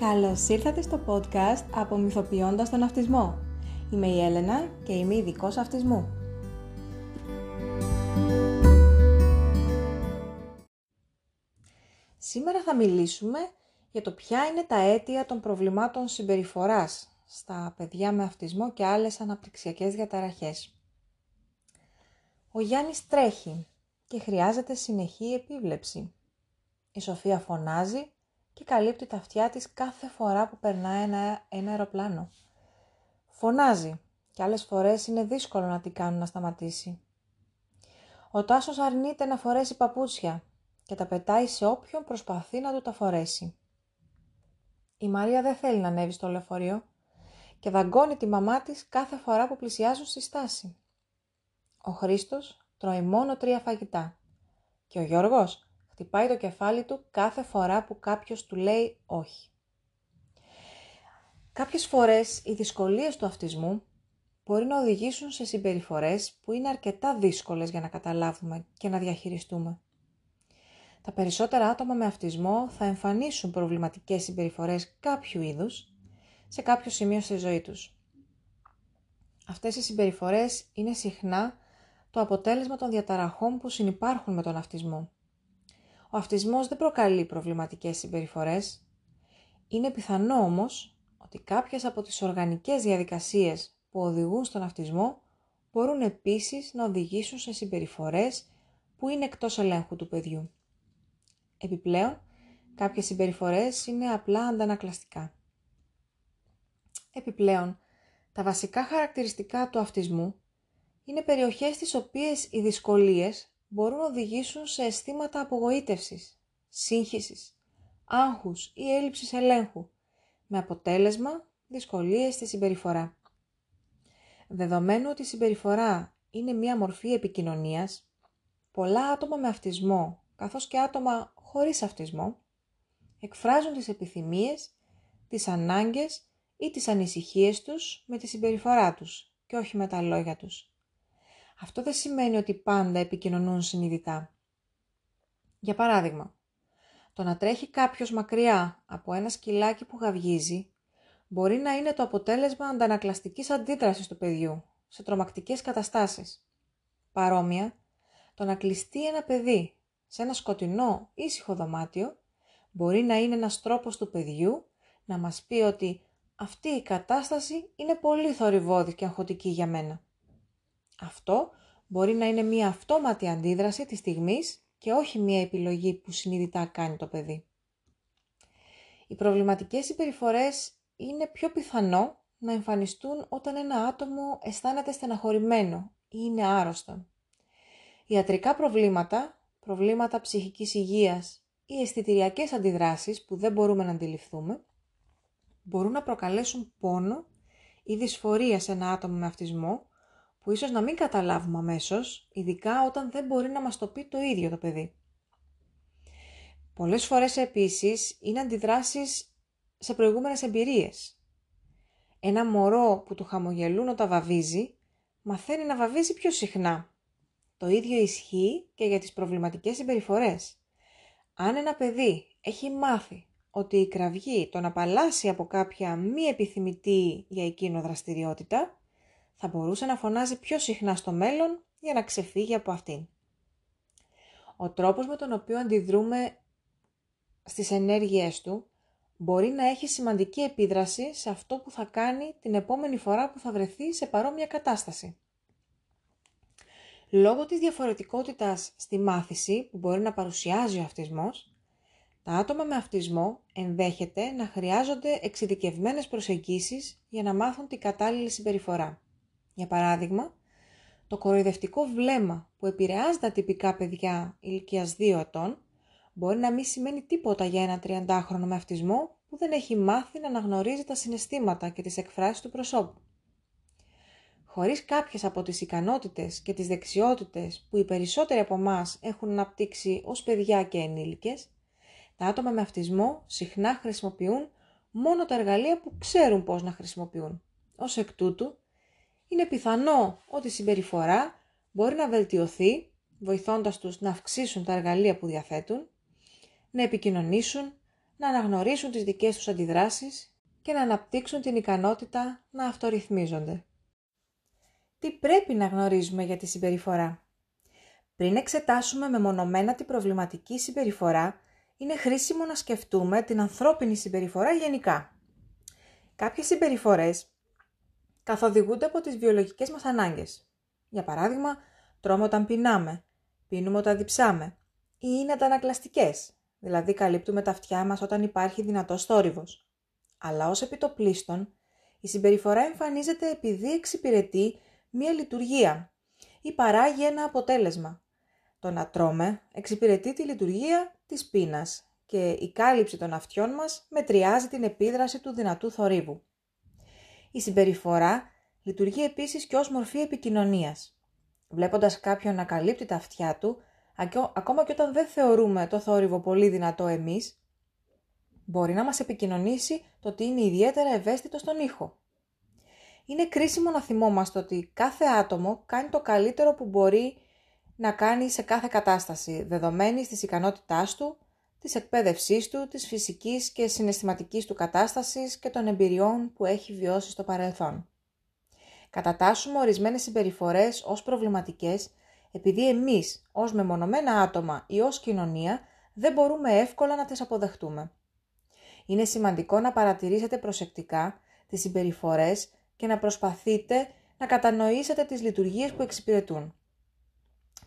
Καλώς ήρθατε στο podcast από Μυθοποιώντας τον Αυτισμό. Είμαι η Έλενα και είμαι ειδικός αυτισμού. Σήμερα θα μιλήσουμε για το ποια είναι τα αίτια των προβλημάτων συμπεριφοράς στα παιδιά με αυτισμό και άλλες αναπτυξιακές διαταραχές. Ο Γιάννης τρέχει και χρειάζεται συνεχή επίβλεψη. Η Σοφία φωνάζει και καλύπτει τα αυτιά της κάθε φορά που περνάει ένα, ένα αεροπλάνο. Φωνάζει και άλλες φορές είναι δύσκολο να την κάνουν να σταματήσει. Ο Τάσος αρνείται να φορέσει παπούτσια και τα πετάει σε όποιον προσπαθεί να του τα φορέσει. Η Μαρία δεν θέλει να ανέβει στο λεωφορείο και δαγκώνει τη μαμά της κάθε φορά που πλησιάζουν στη στάση. Ο Χρήστος τρώει μόνο τρία φαγητά και ο Γιώργος χτυπάει το κεφάλι του κάθε φορά που κάποιος του λέει όχι. Κάποιες φορές οι δυσκολίες του αυτισμού μπορεί να οδηγήσουν σε συμπεριφορές που είναι αρκετά δύσκολες για να καταλάβουμε και να διαχειριστούμε. Τα περισσότερα άτομα με αυτισμό θα εμφανίσουν προβληματικές συμπεριφορές κάποιου είδους σε κάποιο σημείο στη ζωή τους. Αυτές οι συμπεριφορές είναι συχνά το αποτέλεσμα των διαταραχών που συνυπάρχουν με τον αυτισμό. Ο αυτισμός δεν προκαλεί προβληματικές συμπεριφορές. Είναι πιθανό όμως ότι κάποιες από τις οργανικές διαδικασίες που οδηγούν στον αυτισμό μπορούν επίσης να οδηγήσουν σε συμπεριφορές που είναι εκτός ελέγχου του παιδιού. Επιπλέον, κάποιες συμπεριφορές είναι απλά αντανακλαστικά. Επιπλέον, τα βασικά χαρακτηριστικά του αυτισμού είναι περιοχές στις οποίες οι δυσκολίες μπορούν να οδηγήσουν σε αισθήματα απογοήτευσης, σύγχυσης, άγχους ή έλλειψης ελέγχου, με αποτέλεσμα δυσκολίες στη συμπεριφορά. Δεδομένου ότι η συμπεριφορά είναι μία μορφή επικοινωνίας, πολλά άτομα με αυτισμό, καθώς και άτομα χωρίς αυτισμό, εκφράζουν τις επιθυμίες, τις ανάγκες ή τις ανησυχίες τους με τη συμπεριφορά τους και όχι με τα λόγια τους. Αυτό δεν σημαίνει ότι πάντα επικοινωνούν συνειδητά. Για παράδειγμα, το να τρέχει κάποιος μακριά από ένα σκυλάκι που γαυγίζει μπορεί να είναι το αποτέλεσμα αντανακλαστικής αντίδρασης του παιδιού σε τρομακτικές καταστάσεις. Παρόμοια, το να κλειστεί ένα παιδί σε ένα σκοτεινό ήσυχο δωμάτιο μπορεί να είναι ένας τρόπος του παιδιού να μας πει ότι αυτή η κατάσταση είναι πολύ θορυβόδη και αγχωτική για μένα. Αυτό μπορεί να είναι μία αυτόματη αντίδραση της στιγμής και όχι μία επιλογή που συνειδητά κάνει το παιδί. Οι προβληματικές συμπεριφορές είναι πιο πιθανό να εμφανιστούν όταν ένα άτομο αισθάνεται στεναχωρημένο ή είναι άρρωστο. Ιατρικά προβλήματα, προβλήματα ψυχικής υγείας ή αισθητηριακές αντιδράσεις που δεν μπορούμε να αντιληφθούμε, μπορούν να προκαλέσουν πόνο ή δυσφορία σε ένα άτομο με αυτισμό που ίσως να μην καταλάβουμε αμέσως, ειδικά όταν δεν μπορεί να μας το πει το ίδιο το παιδί. Πολλές φορές επίσης είναι αντιδράσεις σε προηγούμενες εμπειρίες. Ένα μωρό που του χαμογελούν όταν βαβίζει, μαθαίνει να βαβίζει πιο συχνά. Το ίδιο ισχύει και για τις προβληματικές συμπεριφορές. Αν ένα παιδί έχει μάθει ότι η κραυγή τον απαλλάσσει από κάποια μη επιθυμητή για εκείνο δραστηριότητα, θα μπορούσε να φωνάζει πιο συχνά στο μέλλον για να ξεφύγει από αυτήν. Ο τρόπος με τον οποίο αντιδρούμε στις ενέργειές του μπορεί να έχει σημαντική επίδραση σε αυτό που θα κάνει την επόμενη φορά που θα βρεθεί σε παρόμοια κατάσταση. Λόγω της διαφορετικότητας στη μάθηση που μπορεί να παρουσιάζει ο αυτισμός, τα άτομα με αυτισμό ενδέχεται να χρειάζονται εξειδικευμένες προσεγγίσεις για να μάθουν την κατάλληλη συμπεριφορά. Για παράδειγμα, το κοροϊδευτικό βλέμμα που επηρεάζει τα τυπικά παιδιά ηλικίας 2 ετών μπορεί να μην σημαίνει τίποτα για ένα 30χρονο με αυτισμό που δεν έχει μάθει να αναγνωρίζει τα συναισθήματα και τις εκφράσεις του προσώπου. Χωρίς κάποιες από τις ικανότητες και τις δεξιότητες που οι περισσότεροι από εμάς έχουν αναπτύξει ως παιδιά και ενήλικες, τα άτομα με αυτισμό συχνά χρησιμοποιούν μόνο τα εργαλεία που ξέρουν πώς να χρησιμοποιούν. Ως εκ τούτου, είναι πιθανό ότι η συμπεριφορά μπορεί να βελτιωθεί, βοηθώντας τους να αυξήσουν τα εργαλεία που διαθέτουν, να επικοινωνήσουν, να αναγνωρίσουν τις δικές τους αντιδράσεις και να αναπτύξουν την ικανότητα να αυτορυθμίζονται. Τι πρέπει να γνωρίζουμε για τη συμπεριφορά; Πριν εξετάσουμε μεμονωμένα την προβληματική συμπεριφορά, είναι χρήσιμο να σκεφτούμε την ανθρώπινη συμπεριφορά γενικά. Κάποιες συμπεριφορές καθοδηγούνται από τις βιολογικές μας ανάγκες. Για παράδειγμα, τρώμε όταν πεινάμε, πίνουμε όταν διψάμε ή είναι αντανακλαστικές, δηλαδή καλύπτουμε τα αυτιά μας όταν υπάρχει δυνατός θόρυβος. Αλλά ως επιτοπλίστων, η συμπεριφορά εμφανίζεται επειδή εξυπηρετεί μία λειτουργία ή παράγει ένα αποτέλεσμα. Το να τρώμε εξυπηρετεί τη λειτουργία της πείνας και η κάλυψη των αυτιών μας μετριάζει την επίδραση του δυνατού θορύβου. Η συμπεριφορά λειτουργεί επίσης και ως μορφή επικοινωνίας. Βλέποντας κάποιον να καλύπτει τα αυτιά του, ακόμα και όταν δεν θεωρούμε το θόρυβο πολύ δυνατό εμείς, μπορεί να μας επικοινωνήσει το ότι είναι ιδιαίτερα ευαίσθητο στον ήχο. Είναι κρίσιμο να θυμόμαστε ότι κάθε άτομο κάνει το καλύτερο που μπορεί να κάνει σε κάθε κατάσταση, δεδομένη της ικανότητάς του, της εκπαίδευσής του, της φυσικής και συναισθηματικής του κατάστασης και των εμπειριών που έχει βιώσει στο παρελθόν. Κατατάσσουμε ορισμένες συμπεριφορές ως προβληματικές επειδή εμείς ως μεμονωμένα άτομα ή ως κοινωνία δεν μπορούμε εύκολα να τις αποδεχτούμε. Είναι σημαντικό να παρατηρήσετε προσεκτικά τις συμπεριφορές και να προσπαθείτε να κατανοήσετε τις λειτουργίες που εξυπηρετούν.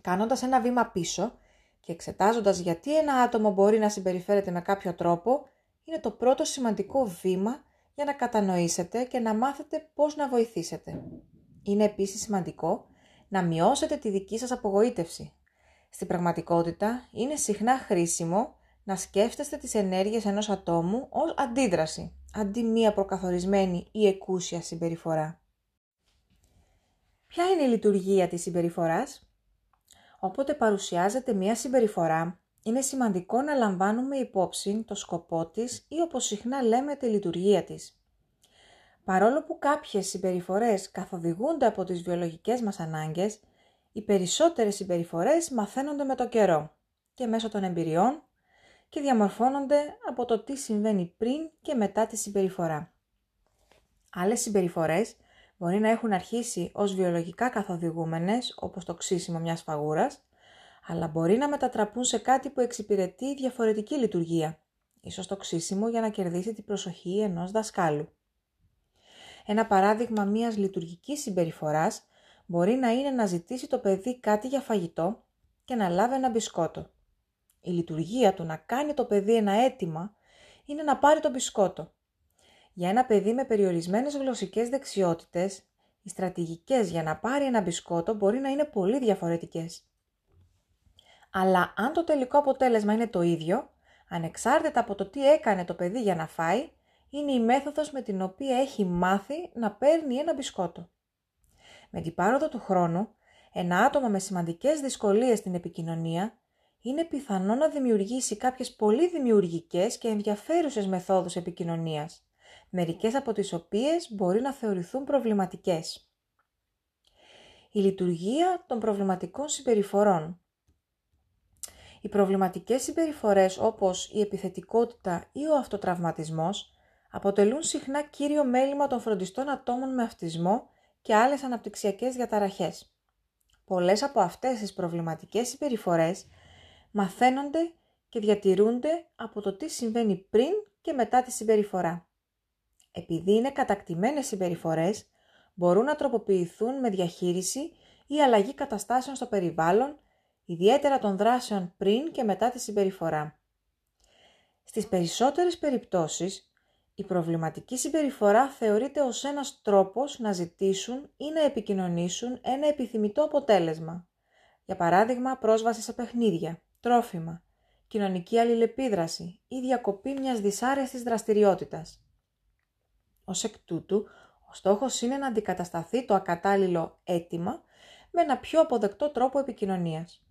Κάνοντας ένα βήμα πίσω και εξετάζοντας γιατί ένα άτομο μπορεί να συμπεριφέρεται με κάποιο τρόπο, είναι το πρώτο σημαντικό βήμα για να κατανοήσετε και να μάθετε πώς να βοηθήσετε. Είναι επίσης σημαντικό να μειώσετε τη δική σας απογοήτευση. Στην πραγματικότητα είναι συχνά χρήσιμο να σκέφτεστε τις ενέργειες ενός ατόμου ως αντίδραση, αντί μία προκαθορισμένη ή εκούσια συμπεριφορά. Ποια είναι η λειτουργία της συμπεριφοράς; Όποτε παρουσιάζεται μία συμπεριφορά, είναι σημαντικό να λαμβάνουμε υπόψη το σκοπό της ή όπως συχνά λέμε τη λειτουργία της. Παρόλο που κάποιες συμπεριφορές καθοδηγούνται από τις βιολογικές μας ανάγκες, οι περισσότερες συμπεριφορές μαθαίνονται με το καιρό και μέσω των εμπειριών και διαμορφώνονται από το τι συμβαίνει πριν και μετά τη συμπεριφορά. Άλλες συμπεριφορές μπορεί να έχουν αρχίσει ως βιολογικά καθοδηγούμενες, όπως το ξύσιμο μιας φαγούρας, αλλά μπορεί να μετατραπούν σε κάτι που εξυπηρετεί διαφορετική λειτουργία, ίσως το ξύσιμο για να κερδίσει την προσοχή ενός δασκάλου. Ένα παράδειγμα μιας λειτουργικής συμπεριφοράς μπορεί να είναι να ζητήσει το παιδί κάτι για φαγητό και να λάβει ένα μπισκότο. Η λειτουργία του να κάνει το παιδί ένα αίτημα είναι να πάρει το μπισκότο. Για ένα παιδί με περιορισμένες γλωσσικές δεξιότητες, οι στρατηγικές για να πάρει ένα μπισκότο μπορεί να είναι πολύ διαφορετικές. Αλλά αν το τελικό αποτέλεσμα είναι το ίδιο, ανεξάρτητα από το τι έκανε το παιδί για να φάει, είναι η μέθοδος με την οποία έχει μάθει να παίρνει ένα μπισκότο. Με την πάροδο του χρόνου, ένα άτομο με σημαντικές δυσκολίες στην επικοινωνία είναι πιθανό να δημιουργήσει κάποιες πολύ δημιουργικές και ενδιαφέρουσες μεθόδους επικοινωνίας, μερικές από τις οποίες μπορεί να θεωρηθούν προβληματικές. Η λειτουργία των προβληματικών συμπεριφορών Οι προβληματικές συμπεριφορές όπως η επιθετικότητα ή ο αυτοτραυματισμός αποτελούν συχνά κύριο μέλημα των φροντιστών ατόμων με αυτισμό και άλλες αναπτυξιακές διαταραχές. Πολλές από αυτές τις προβληματικές συμπεριφορές μαθαίνονται και διατηρούνται από το τι συμβαίνει πριν και μετά τη συμπεριφορά. Επειδή είναι κατακτημένες συμπεριφορές, μπορούν να τροποποιηθούν με διαχείριση ή αλλαγή καταστάσεων στο περιβάλλον, ιδιαίτερα των δράσεων πριν και μετά τη συμπεριφορά. Στις περισσότερες περιπτώσεις, η προβληματική συμπεριφορά θεωρείται ως ένας τρόπος να ζητήσουν ή να επικοινωνήσουν ένα επιθυμητό αποτέλεσμα. Για παράδειγμα, πρόσβαση σε παιχνίδια, τρόφιμα, κοινωνική αλληλεπίδραση ή διακοπή μιας δυσάρεστης δραστηριότητας. Ως εκ τούτου, ο στόχος είναι να αντικατασταθεί το ακατάλληλο αίτημα με ένα πιο αποδεκτό τρόπο επικοινωνίας.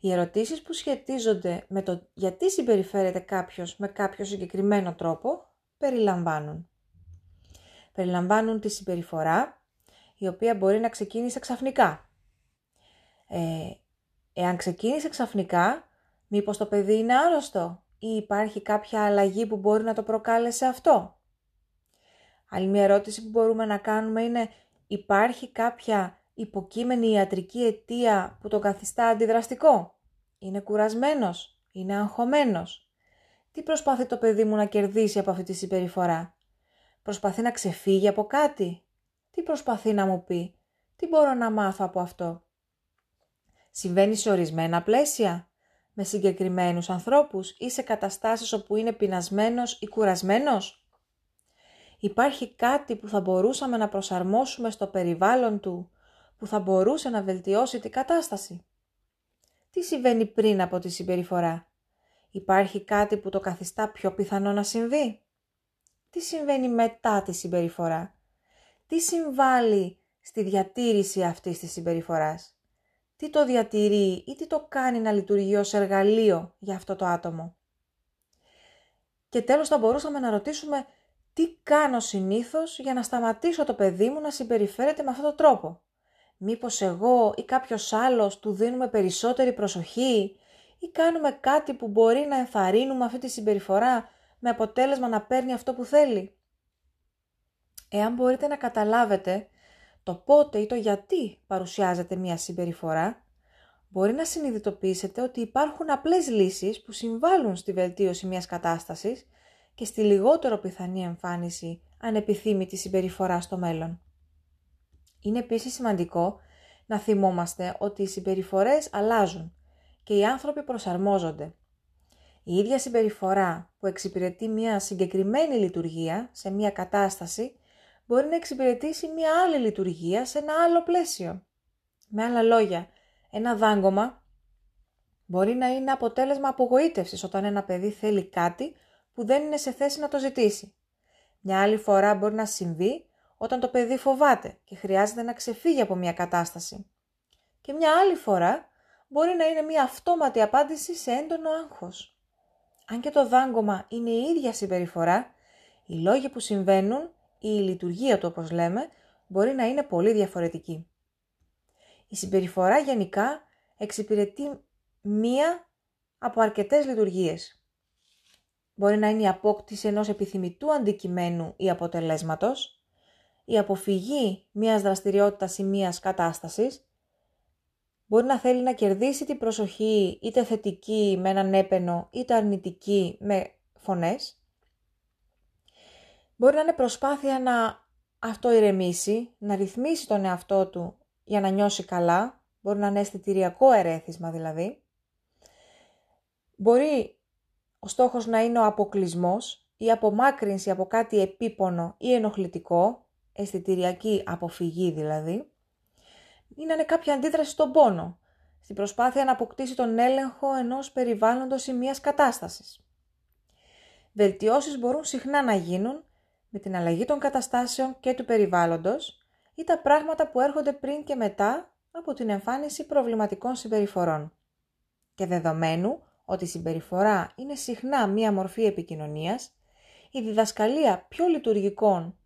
Οι ερωτήσεις που σχετίζονται με το γιατί συμπεριφέρεται κάποιος με κάποιο συγκεκριμένο τρόπο περιλαμβάνουν. Περιλαμβάνουν τη συμπεριφορά, η οποία μπορεί να ξεκίνησε ξαφνικά. Ε, εάν ξεκίνησε ξαφνικά, μήπως το παιδί είναι άρρωστο ή υπάρχει κάποια αλλαγή που μπορεί να το προκάλεσε αυτό; Άλλη μια ερώτηση που μπορούμε να κάνουμε είναι υπάρχει κάποια υποκείμενη ιατρική αιτία που το καθιστά αντιδραστικό; Είναι κουρασμένος, είναι αγχωμένος; Τι προσπαθεί το παιδί μου να κερδίσει από αυτή τη συμπεριφορά; Προσπαθεί να ξεφύγει από κάτι; Τι προσπαθεί να μου πει; Τι μπορώ να μάθω από αυτό; Συμβαίνει σε ορισμένα πλαίσια, με συγκεκριμένους ανθρώπους ή σε καταστάσεις όπου είναι πεινασμένος ή κουρασμένος; Υπάρχει κάτι που θα μπορούσαμε να προσαρμόσουμε στο περιβάλλον του, που θα μπορούσε να βελτιώσει την κατάσταση. Τι συμβαίνει πριν από τη συμπεριφορά; Υπάρχει κάτι που το καθιστά πιο πιθανό να συμβεί; Τι συμβαίνει μετά τη συμπεριφορά; Τι συμβάλλει στη διατήρηση αυτής της συμπεριφοράς; Τι το διατηρεί ή τι το κάνει να λειτουργεί ως εργαλείο για αυτό το άτομο; Και τέλος θα μπορούσαμε να ρωτήσουμε τι κάνω συνήθως για να σταματήσω το παιδί μου να συμπεριφέρεται με αυτόν τον τρόπο; Μήπως εγώ ή κάποιος άλλος του δίνουμε περισσότερη προσοχή ή κάνουμε κάτι που μπορεί να ενθαρρύνουμε αυτή τη συμπεριφορά με αποτέλεσμα να παίρνει αυτό που θέλει; Εάν μπορείτε να καταλάβετε το πότε ή το γιατί παρουσιάζεται μια συμπεριφορά, μπορεί να συνειδητοποιήσετε ότι υπάρχουν απλές λύσεις που συμβάλλουν στη βελτίωση μιας κατάστασης και στη λιγότερο πιθανή εμφάνιση ανεπιθύμητη συμπεριφορά στο μέλλον. Είναι επίσης σημαντικό να θυμόμαστε ότι οι συμπεριφορές αλλάζουν και οι άνθρωποι προσαρμόζονται. Η ίδια συμπεριφορά που εξυπηρετεί μια συγκεκριμένη λειτουργία σε μια κατάσταση μπορεί να εξυπηρετήσει μια άλλη λειτουργία σε ένα άλλο πλαίσιο. Με άλλα λόγια, ένα δάγκωμα μπορεί να είναι αποτέλεσμα απογοήτευσης όταν ένα παιδί θέλει κάτι που δεν είναι σε θέση να το ζητήσει. Μια άλλη φορά μπορεί να συμβεί όταν το παιδί φοβάται και χρειάζεται να ξεφύγει από μια κατάσταση. Και μια άλλη φορά μπορεί να είναι μια αυτόματη απάντηση σε έντονο άγχος. Αν και το δάγκωμα είναι η ίδια συμπεριφορά, οι λόγοι που συμβαίνουν η λειτουργία του όπως λέμε μπορεί να είναι πολύ διαφορετική. Η συμπεριφορά γενικά εξυπηρετεί μία από αρκετές λειτουργίες. Μπορεί να είναι η απόκτηση ενός επιθυμητού αντικειμένου ή αποτελέσματος, η αποφυγή μιας δραστηριότητας ή μιας κατάστασης, μπορεί να θέλει να κερδίσει την προσοχή είτε θετική με έναν έπαινο είτε αρνητική με φωνές, Μπορεί να είναι προσπάθεια να αυτό ηρεμήσει, να ρυθμίσει τον εαυτό του για να νιώσει καλά, μπορεί να είναι αισθητηριακό ερέθισμα δηλαδή. Μπορεί ο στόχος να είναι ο αποκλεισμός ή απομάκρυνση από κάτι επίπονο ή ενοχλητικό, αισθητηριακή αποφυγή δηλαδή, ή να είναι κάποια αντίδραση στον πόνο, στην προσπάθεια να αποκτήσει τον έλεγχο ενός περιβάλλοντος ή μιας κατάστασης. Βελτιώσεις μπορούν συχνά να γίνουν με την αλλαγή των καταστάσεων και του περιβάλλοντος ή τα πράγματα που έρχονται πριν και μετά από την εμφάνιση προβληματικών συμπεριφορών. Και δεδομένου ότι η συμπεριφορά είναι συχνά μία μορφή επικοινωνίας, η διδασκαλία πιο λειτουργικών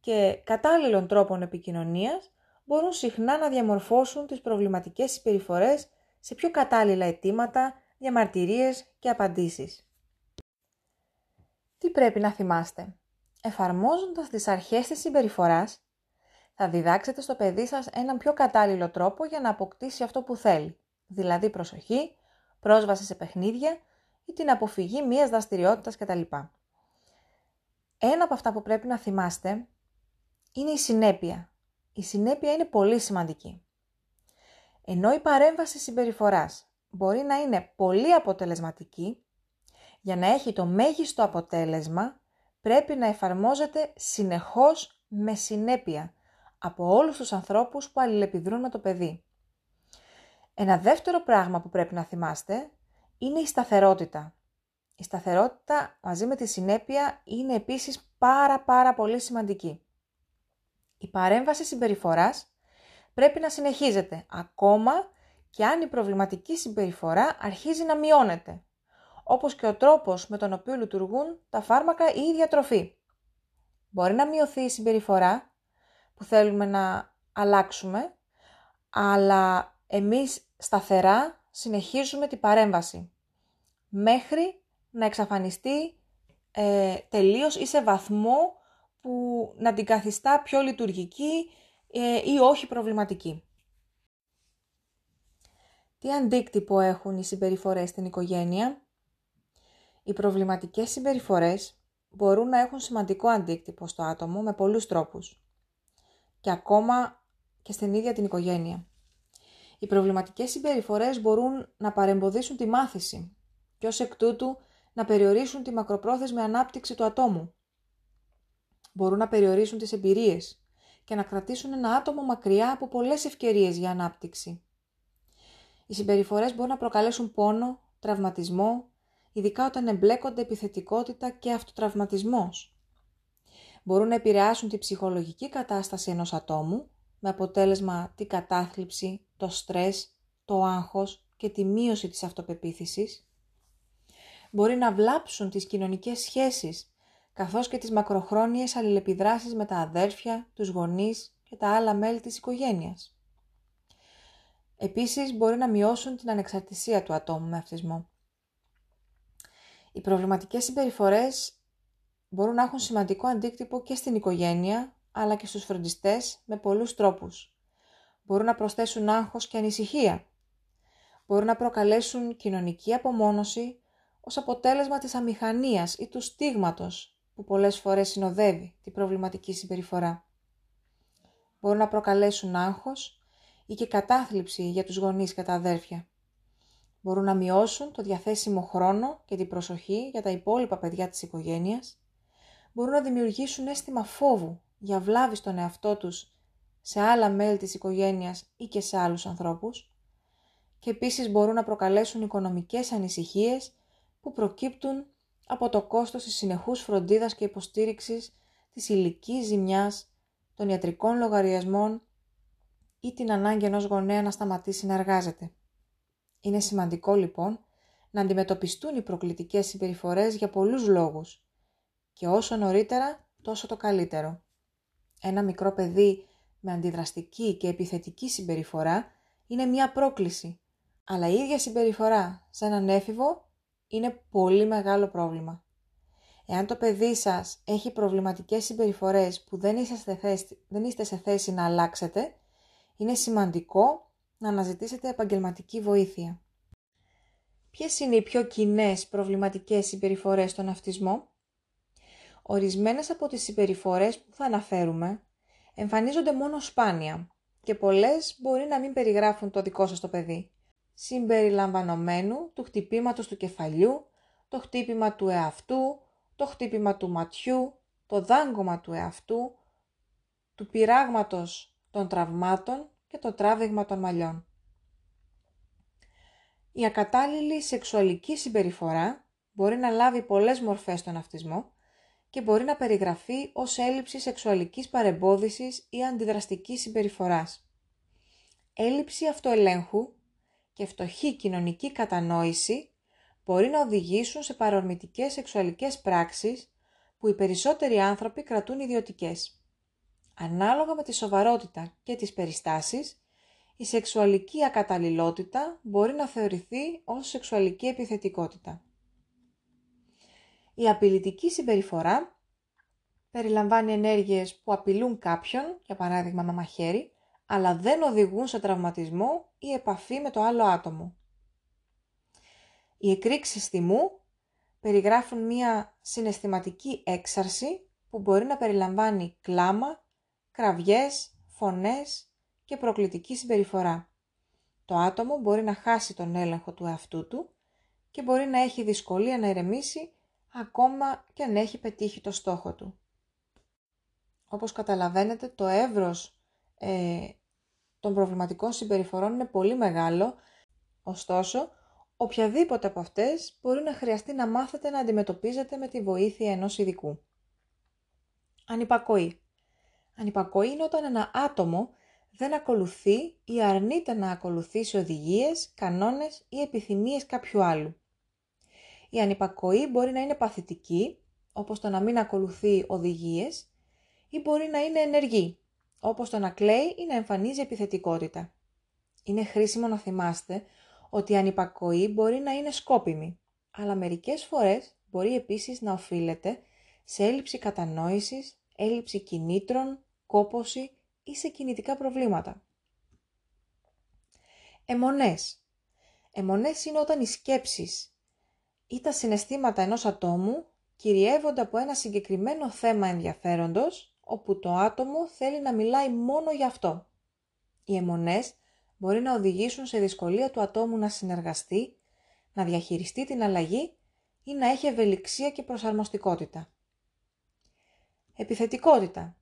και κατάλληλων τρόπων επικοινωνίας μπορούν συχνά να διαμορφώσουν τις προβληματικές συμπεριφορές σε πιο κατάλληλα αιτήματα, διαμαρτυρίες και απαντήσεις. Τι πρέπει να θυμάστε; Εφαρμόζοντας τις αρχές της συμπεριφοράς, θα διδάξετε στο παιδί σας έναν πιο κατάλληλο τρόπο για να αποκτήσει αυτό που θέλει, δηλαδή προσοχή, πρόσβαση σε παιχνίδια ή την αποφυγή μιας δραστηριότητας κτλ. Ένα από αυτά που πρέπει να θυμάστε είναι η συνέπεια. Η συνέπεια είναι πολύ σημαντική. Ενώ η παρέμβαση συμπεριφοράς μπορεί να είναι πολύ αποτελεσματική, για να έχει το μέγιστο αποτέλεσμα πρέπει να εφαρμόζεται συνεχώς με συνέπεια από όλους τους ανθρώπους που αλληλεπιδρούν με το παιδί. Ένα δεύτερο πράγμα που πρέπει να θυμάστε είναι η σταθερότητα. Η σταθερότητα μαζί με τη συνέπεια είναι επίσης πάρα πάρα πολύ σημαντική. Η παρέμβαση συμπεριφοράς πρέπει να συνεχίζεται ακόμα και αν η προβληματική συμπεριφορά αρχίζει να μειώνεται όπως και ο τρόπος με τον οποίο λειτουργούν τα φάρμακα ή η διατροφή. Μπορεί να μειωθεί η συμπεριφορά που θέλουμε να αλλάξουμε, αλλά εμείς σταθερά συνεχίζουμε την παρέμβαση μέχρι να εξαφανιστεί ε, τελείως ή σε βαθμό που να την καθιστά πιο λειτουργική ε, ή όχι προβληματική. Τι αντίκτυπο έχουν οι συμπεριφορές στην οικογένεια; Οι προβληματικές συμπεριφορές μπορούν να έχουν σημαντικό αντίκτυπο στο άτομο με πολλούς τρόπους και ακόμα και στην ίδια την οικογένεια. Οι προβληματικές συμπεριφορές μπορούν να παρεμποδίσουν τη μάθηση και ως εκ τούτου να περιορίσουν τη μακροπρόθεσμη ανάπτυξη του ατόμου. Μπορούν να περιορίσουν τις εμπειρίες και να κρατήσουν ένα άτομο μακριά από πολλές ευκαιρίες για ανάπτυξη. Οι συμπεριφορές μπορούν να προκαλέσουν πόνο, τραυματισμό, ειδικά όταν εμπλέκονται επιθετικότητα και αυτοτραυματισμός. Μπορούν να επηρεάσουν τη ψυχολογική κατάσταση ενός ατόμου, με αποτέλεσμα την κατάθλιψη, το στρες, το άγχος και τη μείωση της αυτοπεποίθησης. Μπορεί να βλάψουν τις κοινωνικές σχέσεις, καθώς και τις μακροχρόνιες αλληλεπιδράσεις με τα αδέρφια, τους γονείς και τα άλλα μέλη της οικογένειας. Επίσης, μπορεί να μειώσουν την ανεξαρτησία του ατόμου με αυτισμό. Οι προβληματικές συμπεριφορές μπορούν να έχουν σημαντικό αντίκτυπο και στην οικογένεια, αλλά και στους φροντιστές με πολλούς τρόπους. Μπορούν να προσθέσουν άγχος και ανησυχία. Μπορούν να προκαλέσουν κοινωνική απομόνωση ως αποτέλεσμα της αμηχανίας ή του στίγματος που πολλές φορές συνοδεύει την προβληματική συμπεριφορά. Μπορούν να προκαλέσουν άγχος ή και κατάθλιψη για τους γονείς και τα αδέρφια. Μπορούν να μειώσουν το διαθέσιμο χρόνο και την προσοχή για τα υπόλοιπα παιδιά της οικογένειας. Μπορούν να δημιουργήσουν αίσθημα φόβου για βλάβη στον εαυτό τους σε άλλα μέλη της οικογένειας ή και σε άλλους ανθρώπους. Και επίσης μπορούν να προκαλέσουν οικονομικές ανησυχίες που προκύπτουν από το κόστος της συνεχούς φροντίδας και υποστήριξης της υλική ζημιάς, των ιατρικών λογαριασμών ή την ανάγκη ενός γονέα να σταματήσει να εργάζεται. Είναι σημαντικό λοιπόν να αντιμετωπιστούν οι προκλητικές συμπεριφορές για πολλούς λόγους και όσο νωρίτερα τόσο το καλύτερο. Ένα μικρό παιδί με αντιδραστική και επιθετική συμπεριφορά είναι μια πρόκληση, αλλά η ίδια συμπεριφορά σε έναν έφηβο είναι πολύ μεγάλο πρόβλημα. Εάν το παιδί σας έχει προβληματικές συμπεριφορές που δεν είστε, θέση, δεν είστε σε θέση να αλλάξετε, είναι σημαντικό να αναζητήσετε επαγγελματική βοήθεια. Ποιες είναι οι πιο κοινές προβληματικές συμπεριφορές στον αυτισμό; Ορισμένες από τις συμπεριφορές που θα αναφέρουμε εμφανίζονται μόνο σπάνια και πολλές μπορεί να μην περιγράφουν το δικό σας το παιδί συμπεριλαμβανομένου του χτυπήματος του κεφαλιού, το χτύπημα του εαυτού, το χτύπημα του ματιού, το δάγκωμα του εαυτού, του πειράγματος των τραυμάτων και το τράβηγμα των μαλλιών. Η ακατάλληλη σεξουαλική συμπεριφορά μπορεί να λάβει πολλές μορφές στον αυτισμό και μπορεί να περιγραφεί ως έλλειψη σεξουαλικής παρεμπόδισης ή αντιδραστικής συμπεριφοράς. Έλλειψη αυτοελέγχου και φτωχή κοινωνική κατανόηση μπορεί να οδηγήσουν σε παρορμητικές σεξουαλικές πράξεις που οι περισσότεροι άνθρωποι κρατούν ιδιωτικές. Ανάλογα με τη σοβαρότητα και τις περιστάσεις, η σεξουαλική ακαταλληλότητα μπορεί να θεωρηθεί ως σεξουαλική επιθετικότητα. Η απειλητική συμπεριφορά περιλαμβάνει ενέργειες που απειλούν κάποιον, για παράδειγμα με μαχαίρι, αλλά δεν οδηγούν σε τραυματισμό ή επαφή με το άλλο άτομο. Οι εκρήξεις θυμού περιγράφουν μία συναισθηματική έξαρση που μπορεί να περιλαμβάνει κλάμα, κραυγές, φωνές και προκλητική συμπεριφορά. Το άτομο μπορεί να χάσει τον έλεγχο του εαυτού του και μπορεί να έχει δυσκολία να ηρεμήσει ακόμα και αν έχει πετύχει το στόχο του. Όπως καταλαβαίνετε, το εύρος ε, των προβληματικών συμπεριφορών είναι πολύ μεγάλο, ωστόσο, οποιαδήποτε από αυτές μπορεί να χρειαστεί να μάθετε να αντιμετωπίζετε με τη βοήθεια ενός ειδικού. Ανυπακοή. Ανυπακοή είναι όταν ένα άτομο δεν ακολουθεί ή αρνείται να ακολουθήσει οδηγίες, κανόνες ή επιθυμίες κάποιου άλλου. Η ανυπακοή μπορεί να είναι παθητική, όπως το να μην ακολουθεί οδηγίες, ή μπορεί να είναι ενεργή, όπως το να κλαίει ή να εμφανίζει επιθετικότητα. Είναι χρήσιμο να θυμάστε ότι η ανυπακοή μπορεί να είναι σκόπιμη, αλλά μερικές φορές μπορεί επίσης να οφείλεται σε έλλειψη κατανόησης, έλλειψη κινήτρων, κόποση ή σε κινητικά προβλήματα. Εμονές. Εμονές είναι όταν οι σκέψεις ή τα συναισθήματα ενός ατόμου κυριεύονται από ένα συγκεκριμένο θέμα ενδιαφέροντος, όπου το άτομο θέλει να μιλάει μόνο για αυτό. Οι αιμονές μπορεί να οδηγήσουν σε δυσκολία του ατόμου να συνεργαστεί, να διαχειριστεί την αλλαγή ή να έχει ευελιξία και προσαρμοστικότητα. Επιθετικότητα.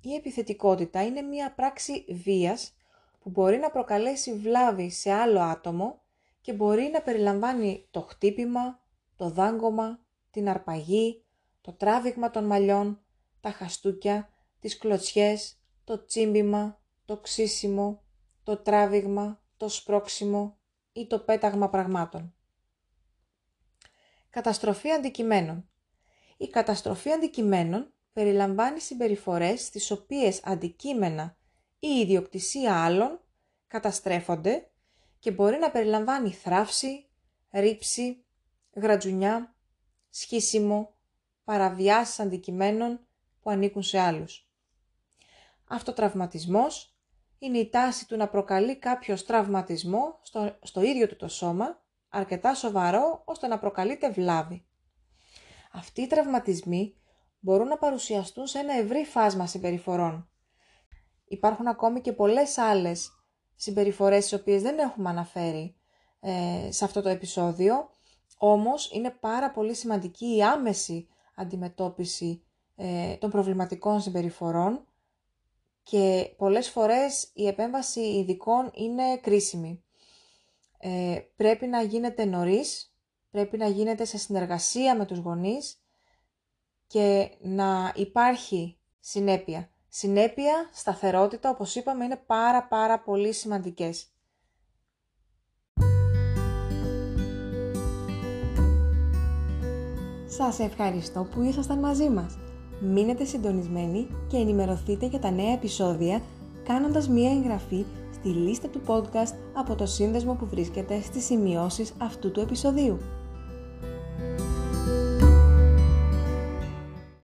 Η επιθετικότητα είναι μία πράξη βίας που μπορεί να προκαλέσει βλάβη σε άλλο άτομο και μπορεί να περιλαμβάνει το χτύπημα, το δάγκωμα, την αρπαγή, το τράβηγμα των μαλλιών, τα χαστούκια, τις κλωτσιές, το τσίμπημα, το ξύσιμο, το τράβηγμα, το σπρώξιμο ή το πέταγμα πραγμάτων. Καταστροφή αντικειμένων. Η καταστροφή αντικειμένων περιλαμβάνει συμπεριφορές στις οποίες αντικείμενα ή ιδιοκτησία άλλων καταστρέφονται και μπορεί να περιλαμβάνει θράψη, ρήψη, γρατζουνιά, σχίσιμο, παραβιάσεις αντικειμένων που ανήκουν σε άλλους. Αυτοτραυματισμός είναι η τάση του να προκαλεί κάποιος τραυματισμό στο, στο ίδιο του το σώμα, αρκετά σοβαρό ώστε να προκαλείται βλάβη. Αυτοί οι τραυματισμοί μπορούν να παρουσιαστούν σε ένα ευρύ φάσμα συμπεριφορών. Υπάρχουν ακόμη και πολλές άλλες συμπεριφορές τις οποίες δεν έχουμε αναφέρει ε, σε αυτό το επεισόδιο, όμως είναι πάρα πολύ σημαντική η άμεση αντιμετώπιση ε, των προβληματικών συμπεριφορών και πολλές φορές η επέμβαση ειδικών είναι κρίσιμη. Ε, πρέπει να γίνεται νωρίς, πρέπει να γίνεται σε συνεργασία με τους γονείς και να υπάρχει συνέπεια. Συνέπεια, σταθερότητα, όπως είπαμε, είναι πάρα πάρα πολύ σημαντικές. Σας ευχαριστώ που ήσασταν μαζί μας. Μείνετε συντονισμένοι και ενημερωθείτε για τα νέα επεισόδια κάνοντας μία εγγραφή στη λίστα του podcast από το σύνδεσμο που βρίσκεται στις σημειώσεις αυτού του επεισοδίου.